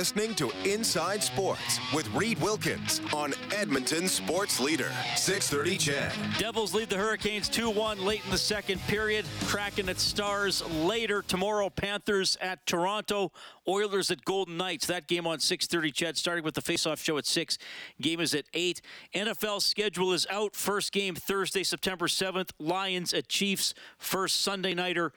Listening to Inside Sports with Reed Wilkins on Edmonton Sports Leader, 630 CHED. Devils lead the Hurricanes 2-1 late in the second period. Kraken at Stars later. Tomorrow, Panthers at Toronto. Oilers at Golden Knights. That game on 6.30, CHED, starting with the face-off show at 6. Game is at 8. NFL schedule is out. First game Thursday, September 7th. Lions at Chiefs. First Sunday nighter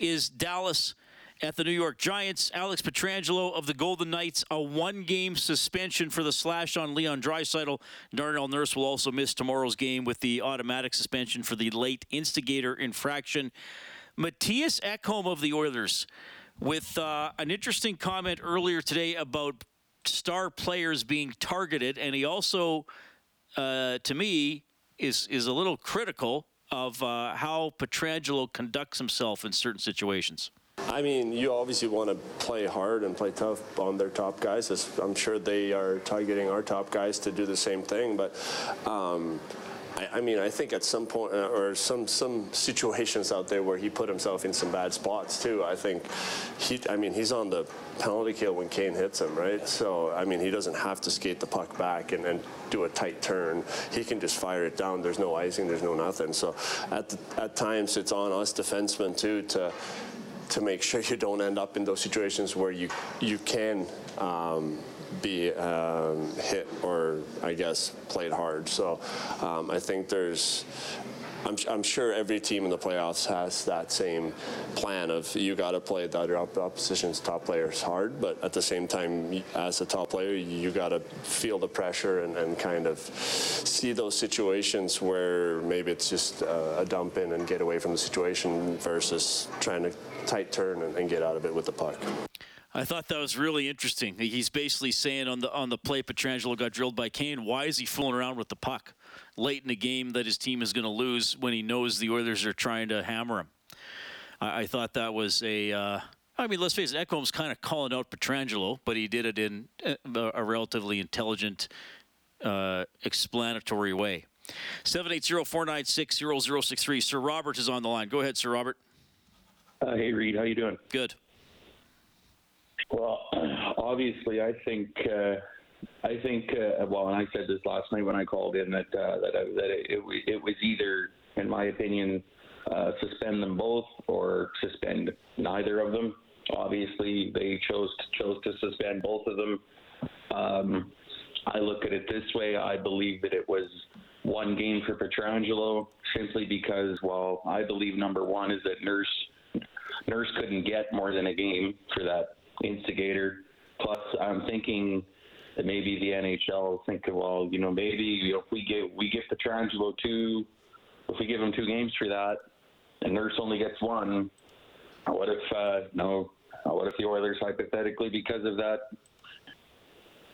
is Dallas at the New York Giants. Alex Pietrangelo of the Golden Knights, a one-game suspension for the slash on Leon Draisaitl. Darnell Nurse will also miss tomorrow's game with the automatic suspension for the late instigator infraction. Matthias Ekholm of the Oilers with uh, an interesting comment earlier today about star players being targeted, and he also, uh, to me, is is a little critical of uh, how Pietrangelo conducts himself in certain situations. I mean, you obviously want to play hard and play tough on their top guys. I'm sure they are targeting our top guys to do the same thing. But um, I, I, mean, I think at some point, uh, or some some situations out there where he put himself in some bad spots too. I think he, I mean, he's on the penalty kill when Kane hits him, right? So I mean, he doesn't have to skate the puck back and, and do a tight turn. He can just fire it down. There's no icing. There's no nothing. So at the, at times, it's on us defensemen too to to make sure you don't end up in those situations where you you can um, be um, hit or I guess played hard. So um, I think there's. I'm, I'm, sure every team in the playoffs has that same plan of you got to play the other opposition's top players hard, but at the same time, as a top player, you got to feel the pressure and, and, kind of see those situations where maybe it's just a, a dump in and get away from the situation versus trying to tight turn and, and get out of it with the puck. I thought that was really interesting. He's basically saying on the on the play Pietrangelo got drilled by Kane. Why is he fooling around with the puck late in a game that his team is going to lose when he knows the Oilers are trying to hammer him? I, I thought that was a. Uh, I mean, let's face it, Ekholm's kind of calling out Pietrangelo, but he did it in a, a relatively intelligent, uh, explanatory way. 780-496-0063. Sir Robert is on the line. Go ahead, Sir Robert. Uh, hey, Reed, how you doing? Good. Well, obviously, I think uh, I think uh, well, and I said this last night when I called in that uh, that uh, that it, it, it, was either, in my opinion, uh, suspend them both or suspend neither of them. Obviously, they chose to, chose to suspend both of them. Um, I look at it this way: I believe that it was one game for Pietrangelo simply because, well, I believe number one is that Nurse Nurse couldn't get more than a game for that instigator. Plus, I'm thinking that maybe the NHL thinking, well, you know, maybe you know, if we give we give Pietrangelo two, if we give him two games for that, and Nurse only gets one, what if uh, no? What if the Oilers hypothetically, because of that,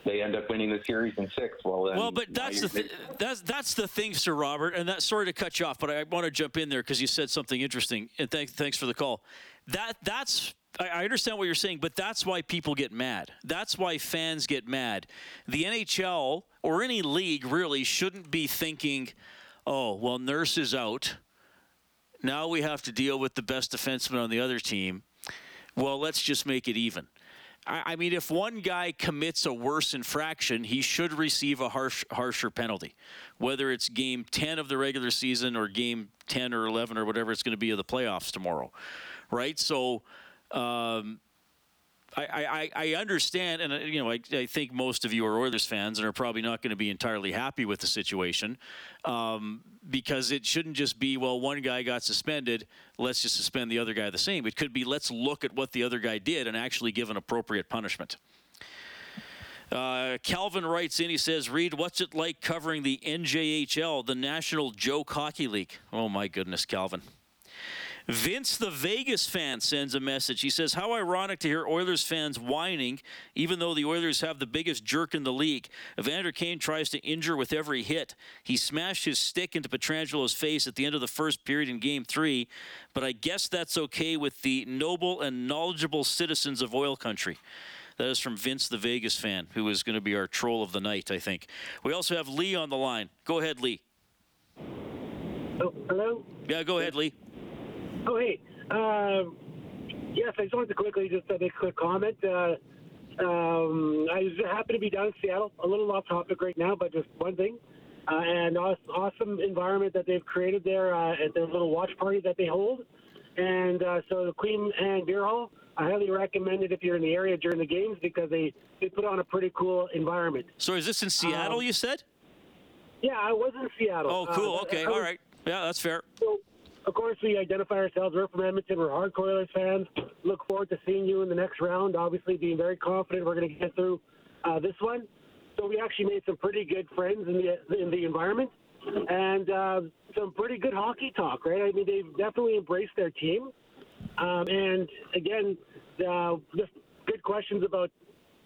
they end up winning the series in six. Well, well, but that's the th- that's that's the thing, Sir Robert, and that sorry to cut you off, but I want to jump in there because you said something interesting, and thanks thanks for the call. That that's I understand what you're saying, but that's why people get mad. That's why fans get mad. The NHL or any league really shouldn't be thinking, "Oh, well, Nurse is out. Now we have to deal with the best defenseman on the other team. Well, let's just make it even." I mean, if one guy commits a worse infraction, he should receive a harsh, harsher penalty, whether it's game 10 of the regular season or game 10 or 11 or whatever it's going to be of the playoffs tomorrow, right? So, um, I, I, I understand, and uh, you know, I, I think most of you are Oilers fans and are probably not going to be entirely happy with the situation, um, because it shouldn't just be well, one guy got suspended, let's just suspend the other guy the same. It could be let's look at what the other guy did and actually give an appropriate punishment. Uh, Calvin writes in, he says, Reed, what's it like covering the NJHL, the National Joke Hockey League? Oh, my goodness, Calvin. Vince, the Vegas fan, sends a message. He says, How ironic to hear Oilers fans whining, even though the Oilers have the biggest jerk in the league. Evander Kane tries to injure with every hit. He smashed his stick into Pietrangelo's face at the end of the first period in game three, but I guess that's okay with the noble and knowledgeable citizens of oil country. That is from Vince, the Vegas fan, who is going to be our troll of the night, I think. We also have Lee on the line. Go ahead, Lee. Oh, hello? Yeah, go ahead, Lee. Oh, hey. Um, yes, I just wanted to quickly just uh, make a quick comment. Uh, um, I just happen to be down in Seattle, a little off topic right now, but just one thing. Uh, and awesome environment that they've created there uh, at their little watch party that they hold. And uh, so the Queen Anne Beer Hall, I highly recommend it if you're in the area during the games because they, they put on a pretty cool environment. So is this in Seattle, Um, you said? Yeah, I was in Seattle. Oh, cool. Uh, Okay. Was- All right. Yeah, that's fair. So, of course, we identify ourselves. We're from Edmonton. We're hardcore Oilers fans. Look forward to seeing you in the next round. Obviously, being very confident we're going to get through uh, this one. So we actually made some pretty good friends in the in the environment, and uh, some pretty good hockey talk. Right? I mean, they've definitely embraced their team. Um, and again, uh, just good questions about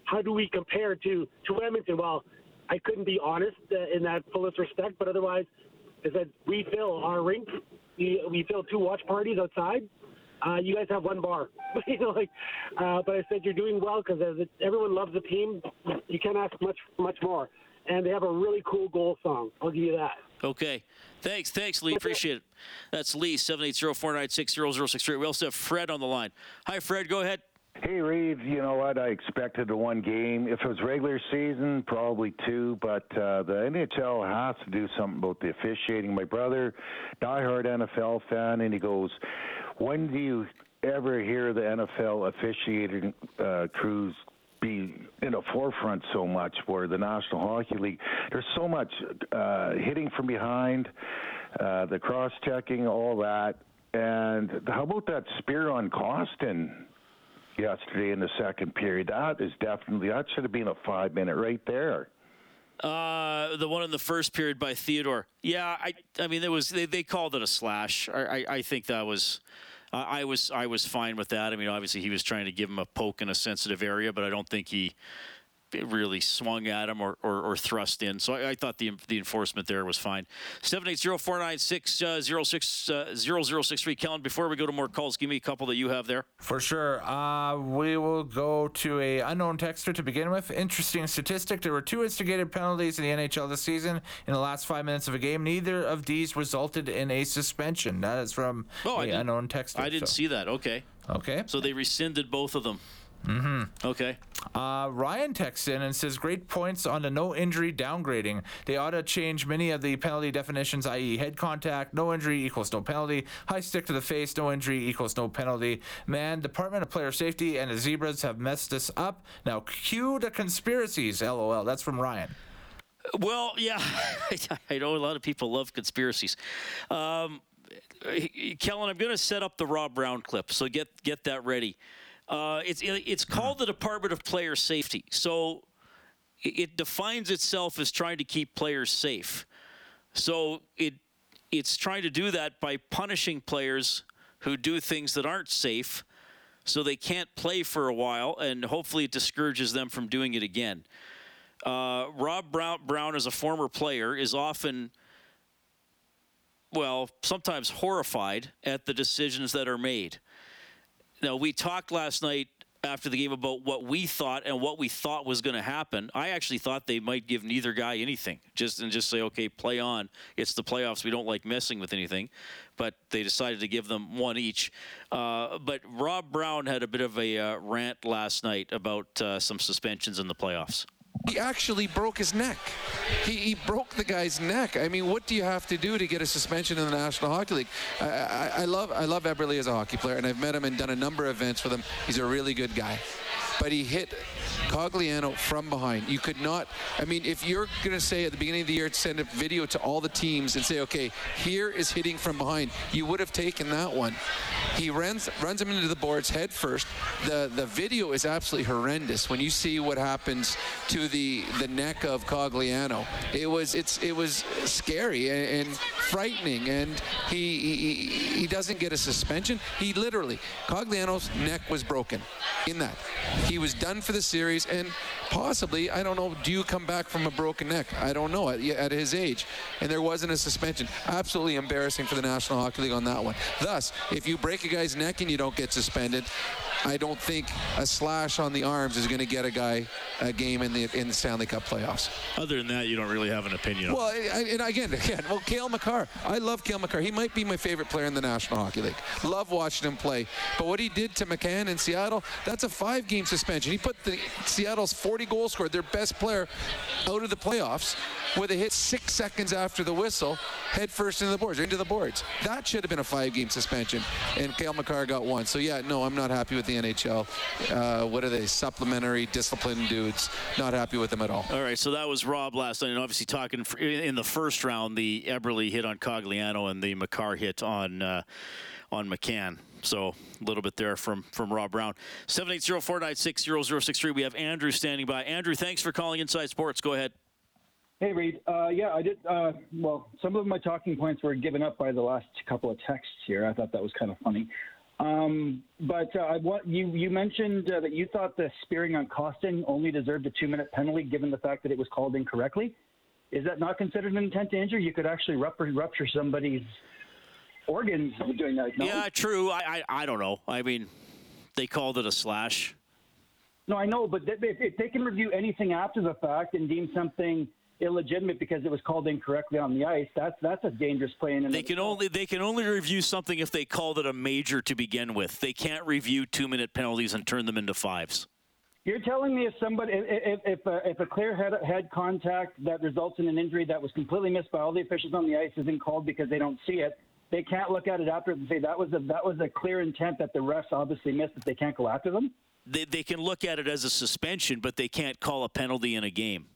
how do we compare to to Edmonton. Well, I couldn't be honest uh, in that fullest respect, but otherwise, is that we fill our rink. We, we fill two watch parties outside. Uh, you guys have one bar, you know, like. Uh, but I said you're doing well because everyone loves the team. You can't ask much much more, and they have a really cool goal song. I'll give you that. Okay. Thanks. Thanks, Lee. Appreciate it. That's Lee, 780-496-0063. We also have Fred on the line. Hi, Fred. Go ahead. Hey, Reed, you know what? I expected a one game. If it was regular season, probably two, but uh, the NHL has to do something about the officiating. My brother, diehard NFL fan, and he goes, When do you ever hear the NFL officiating uh, crews be in the forefront so much where the National Hockey League there's so much uh, hitting from behind, uh, the cross checking, all that. And how about that spear on Kostin yesterday in the second period? That is definitely that should have been a five minute right there. Uh, the one in the first period by Theodore. Yeah, I, I mean, there was they, they called it a slash. I, I, I think that was, I I was, I was fine with that. I mean, obviously he was trying to give him a poke in a sensitive area, but I don't think he really swung at him or, or, or thrust in. So I, I thought the the enforcement there was fine. Seven eight zero four nine six uh, zero six uh, zero zero six three. Kellen, before we go to more calls, give me a couple that you have there. For sure. Uh, we will go to a unknown texter to begin with. Interesting statistic: there were two instigated penalties in the NHL this season in the last five minutes of a game. Neither of these resulted in a suspension. That is from Oh, a unknown texter. I didn't so- see that. Okay, Okay. so they rescinded both of them. Mm-hmm. Okay. Uh, Ryan texts in and says, Great points on the no injury downgrading. They ought to change many of the penalty definitions, i.e., head contact, no injury equals no penalty, high stick to the face, no injury equals no penalty. Man, Department of Player Safety and the Zebras have messed this up. Now, cue the conspiracies, lol. That's from Ryan. Well, yeah, I know a lot of people love conspiracies. Um, Kellen, I'm going to set up the Rob Brown clip, so get get that ready. Uh, it's it's called the Department of Player Safety, so it defines itself as trying to keep players safe. So it it's trying to do that by punishing players who do things that aren't safe, so they can't play for a while, and hopefully it discourages them from doing it again. Uh, Rob Brown, Brown, as a former player, is often, well, sometimes horrified at the decisions that are made. Now, we talked last night after the game about what we thought and what we thought was going to happen. I actually thought they might give neither guy anything, just and just say, okay, play on. It's the playoffs. We don't like messing with anything, but they decided to give them one each. Uh, but Rob Brown had a bit of a uh, rant last night about uh, some suspensions in the playoffs. He actually broke his neck. He, he broke the guy's neck. I mean, what do you have to do to get a suspension in the National Hockey League? I, I, I love I love Eberle as a hockey player, and I've met him and done a number of events with him. He's a really good guy, but he hit Cogliano from behind. You could not. I mean, if you're going to say at the beginning of the year, send a video to all the teams and say, okay, here is hitting from behind, you would have taken that one. He runs runs him into the boards head first. The the video is absolutely horrendous when you see what happens to the the neck of Cogliano. It was it's it was scary and, and frightening, and he, he he doesn't get a suspension. He literally Cogliano's neck was broken in that. He was done for the series, and possibly I don't know. Do you come back from a broken neck? I don't know at, at his age, and there wasn't a suspension. Absolutely embarrassing for the National Hockey League on that one. Thus, if you break a guy's neck and you don't get suspended, I don't think a slash on the arms is going to get a guy a game in the in the Stanley Cup playoffs. Other than that, you don't really have an opinion. Well, I, and again, again, well, Cale Makar. I love Cale Makar. He might be my favorite player in the National Hockey League. Love watching him play. But what he did to McCann in Seattle, that's a five-game suspension. He put the Seattle's 40 goal scorer, their best player, out of the playoffs with a hit six seconds after the whistle, head first into the boards, into the boards. That should have been a five-game suspension, and Cale Makar got one. So yeah, no, I'm not happy with the NHL. Uh, what are they? Supplementary discipline dudes. Not happy with them at all. All right, so that was Rob last night, and obviously talking in the first round, the Eberle hit on Cogliano and the Makar hit on uh, on McCann. So a little bit there from from Rob Brown. 780-496-0063. We have Andrew standing by. Andrew, thanks for calling Inside Sports. Go ahead. Hey, Reed. Uh, yeah, I did. Uh, well, some of my talking points were given up by the last couple of texts here. I thought that was kind of funny. Um, but uh, I want you. You mentioned uh, that you thought the spearing on Kostin only deserved a two-minute penalty, given the fact that it was called incorrectly. Is that not considered an intent to injure? You could actually rupture, rupture somebody's organs doing that. No? Yeah, true. I, I I don't know. I mean, they called it a slash. No, I know, but if, if they can review anything after the fact and deem something illegitimate because it was called incorrectly on the ice. That's that's a dangerous play. In they can only they can only review something if they called it a major to begin with. They can't review two minute penalties and turn them into fives. You're telling me if somebody if if a, uh, if a clear head head contact that results in an injury that was completely missed by all the officials on the ice isn't called because they don't see it, they can't look at it after and say that was a that was a clear intent that the refs obviously missed that they can't go after them. They they can look at it as a suspension, but they can't call a penalty in a game.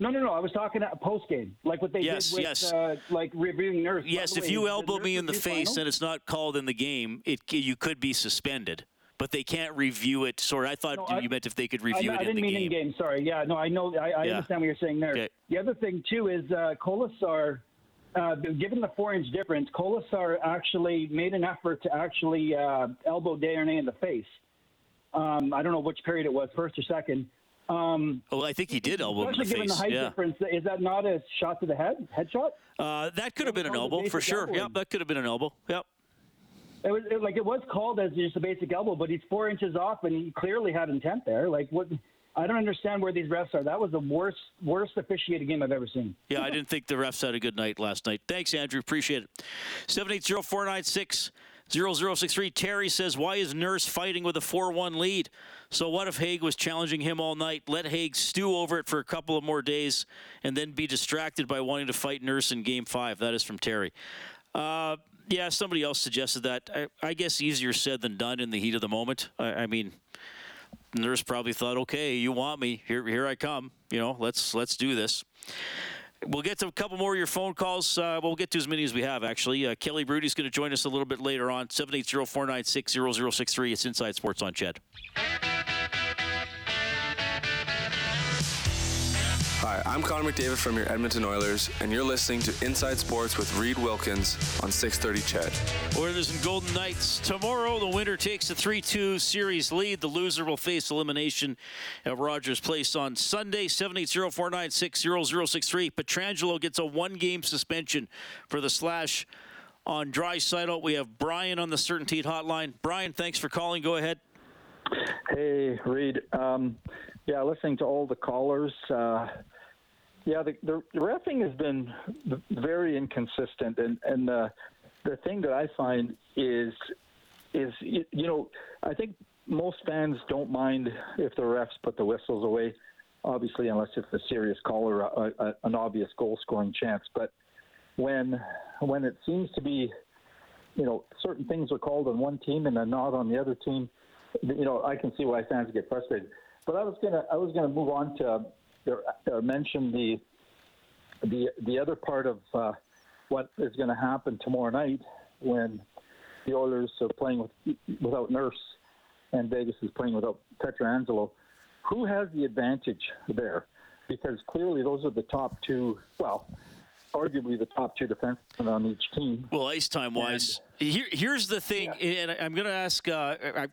No, no, no. I was talking at post game, like what they yes, did with, yes. uh, like reviewing nurse. Yes, if way, you elbow me in the face final? and it's not called in the game, it you could be suspended. But they can't review it. Sorry, I thought no, you I, meant if they could review I, it I in the game. I didn't mean in game. Sorry. Yeah, no, I know. I, I yeah. understand what you're saying there. Okay. The other thing too is uh, Kolesar. Uh, given the four-inch difference, Kolesar actually made an effort to actually uh, elbow Desharnais in the face. Um, I don't know which period it was, first or second. Um, well, I think he did elbow him in the given face. the height yeah. difference, is that not a shot to the head, headshot? Uh, that could have been an elbow for sure. Elbow. Yep, that could have been an elbow. Yep. It was it, like it was called as just a basic elbow, but he's four inches off, and he clearly had intent there. Like what? I don't understand where these refs are. That was the worst worst officiated game I've ever seen. Yeah, I didn't think the refs had a good night last night. Thanks, Andrew. Appreciate it. Seven eight zero four nine six. 0063 Terry says, Why is Nurse fighting with a 4 1 lead? So, what if Hague was challenging him all night? Let Hague stew over it for a couple of more days and then be distracted by wanting to fight Nurse in game five. That is from Terry. Uh, yeah, somebody else suggested that. I, I, guess easier said than done in the heat of the moment. I, I mean, Nurse probably thought, okay, you want me. Here, here I come. You know, let's let's do this. We'll get to a couple more of your phone calls. Uh, we'll get to as many as we have, actually. Uh, Kelly Hrudey's going to join us a little bit later on. 780-496-0063. It's Inside Sports on CHED. Hi, I'm Connor McDavid from your Edmonton Oilers, and you're listening to Inside Sports with Reed Wilkins on 630 CHED. Oilers and Golden Knights. Tomorrow, the winner takes a 3-2 series lead. The loser will face elimination at Rogers Place on Sunday. 780-496-0063. Pietrangelo gets a one-game suspension for the slash on Draisaitl. We have Brian on the Certainty hotline. Brian, thanks for calling. Go ahead. Hey, Reed. Um, yeah, listening to all the callers. Uh, yeah, the, the, the refing has been very inconsistent, and and uh, the thing that I find is is you, you know I think most fans don't mind if the refs put the whistles away, obviously unless it's a serious call or a, a, an obvious goal scoring chance. But when when it seems to be, you know, certain things are called on one team and they're not on the other team, you know, I can see why fans get frustrated. But I was gonna, I was gonna move on to uh, uh, mention the the the other part of uh, what is going to happen tomorrow night when the Oilers are playing with without Nurse and Vegas is playing without Pietrangelo. Who has the advantage there? Because clearly those are the top two. Well, arguably the top two defensemen on each team. Well, ice time wise, here, here's the thing, yeah. and I'm going to ask. Uh, I,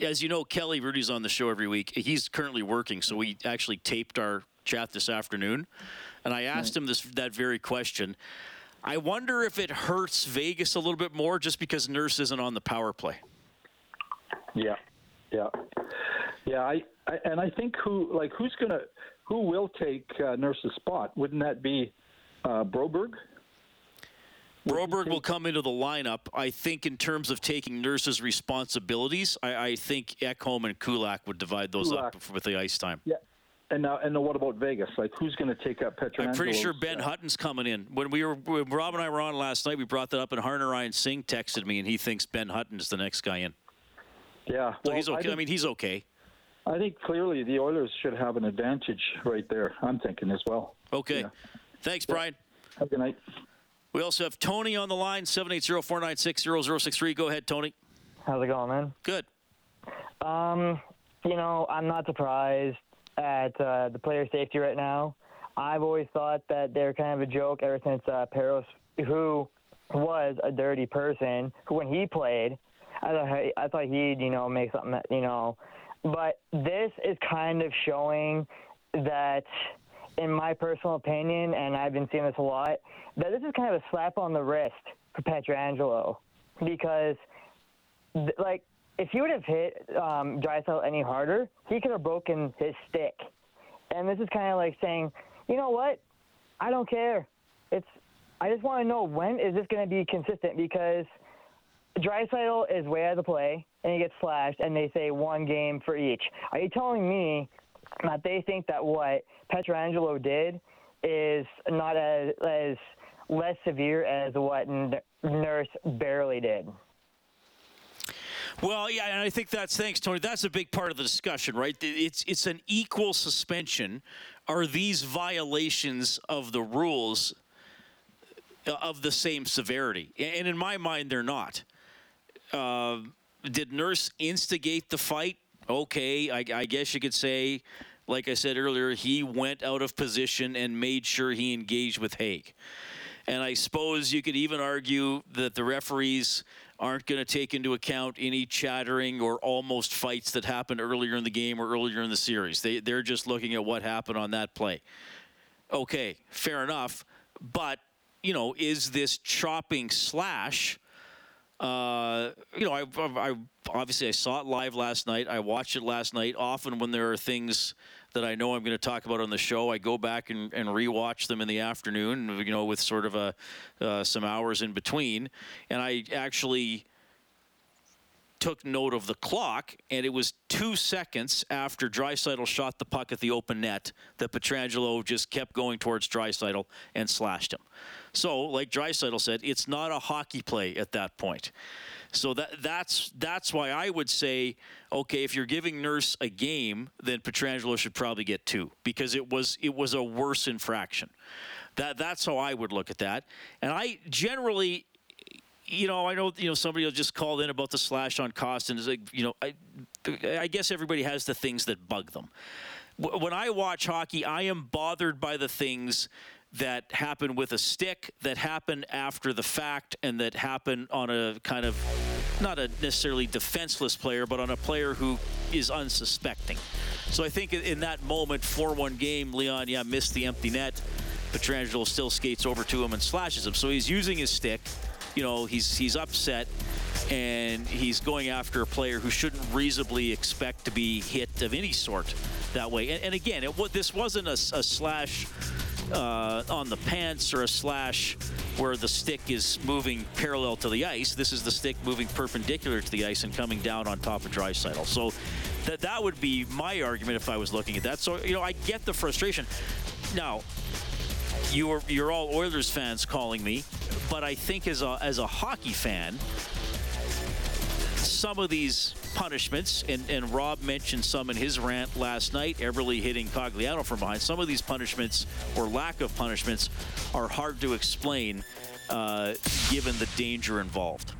as you know, Kelly Hrudey's on the show every week. He's currently working, so we actually taped our chat this afternoon, and I asked right. him this that very question. I wonder if it hurts Vegas a little bit more just because Nurse isn't on the power play. Yeah, yeah, yeah. I, I and I think who like who's gonna who will take uh, Nurse's spot? Wouldn't that be uh, Broberg? Broberg will come into the lineup. I think in terms of taking Nurse's responsibilities, I, I think Ekholm and Kulak would divide those Kulak. up with the ice time. Yeah, and now, and what about Vegas? Like, who's going to take up Pietrangelo? I'm pretty sure Ben Hutton's coming in. When we were, when Rob and I were on last night, we brought that up, and Harnarayan Singh texted me, and he thinks Ben Hutton is the next guy in. Yeah, so he's okay. I, think, I, mean, he's okay. I think clearly the Oilers should have an advantage right there. I'm thinking as well. Okay, yeah. thanks, Brian. Have a good night. We also have Tony on the line, 780-496-0063. Go ahead, Tony. How's it going, man? Good. Um, you know, I'm not surprised at uh, the player safety right now. I've always thought that they're kind of a joke ever since uh, Parros, who was a dirty person, who when he played, I thought, I thought he'd, you know, make something that, you know. But this is kind of showing that, in my personal opinion, and I've been seeing this a lot, that this is kind of a slap on the wrist for Pietrangelo. Because, like, if he would have hit um, Draisaitl any harder, he could have broken his stick. And this is kind of like saying, you know what? I don't care. It's I just want to know when is this going to be consistent because Draisaitl is way out of the play and he gets slashed, and they say one game for each. Are you telling me that they think that what Pietrangelo did is not as, as less severe as what Nurse barely did? Well, yeah, and I think that's thanks, Tony. That's a big part of the discussion, right? It's it's an equal suspension. Are these violations of the rules uh, of the same severity? And in my mind, they're not. Uh, did Nurse instigate the fight? Okay, I, I guess you could say, like I said earlier, he went out of position and made sure he engaged with Hague. And I suppose you could even argue that the referees aren't going to take into account any chattering or almost fights that happened earlier in the game or earlier in the series. They, they're just looking at what happened on that play. Okay, fair enough. But, you know, is this chopping slash? Uh, you know, I, I, obviously I saw it live last night. I watched it last night. Often when there are things that I know I'm going to talk about on the show. I go back and, and rewatch them in the afternoon, you know, with sort of a uh, some hours in between, and I actually took note of the clock, and it was two seconds after Draisaitl shot the puck at the open net that Pietrangelo just kept going towards Draisaitl and slashed him. So, like Draisaitl said, it's not a hockey play at that point. So that that's that's why I would say, okay, if you're giving Nurse a game, then Pietrangelo should probably get two because it was it was a worse infraction. That that's how I would look at that. And I generally you know, I know you know somebody will just call in about the slash on Kostin. Is like, you know, I, I guess everybody has the things that bug them. When I watch hockey, I am bothered by the things that happen with a stick, that happen after the fact, and that happen on a kind of not a necessarily defenseless player, but on a player who is unsuspecting. So I think in that moment, 4-1 game, Leon, yeah, missed the empty net. Pietrangelo still skates over to him and slashes him. So he's using his stick. You know, he's he's upset, and he's going after a player who shouldn't reasonably expect to be hit of any sort that way. And, and again, it, this wasn't a, a slash uh, on the pants or a slash where the stick is moving parallel to the ice. This is the stick moving perpendicular to the ice and coming down on top of Draisaitl. So that that would be my argument if I was looking at that. So you know, I get the frustration. Now, you're you're all Oilers fans calling me, but I think as a as a hockey fan, some of these punishments, and, and Rob mentioned some in his rant last night, Eberle hitting Cogliano from behind. Some of these punishments, or lack of punishments, are hard to explain uh, given the danger involved.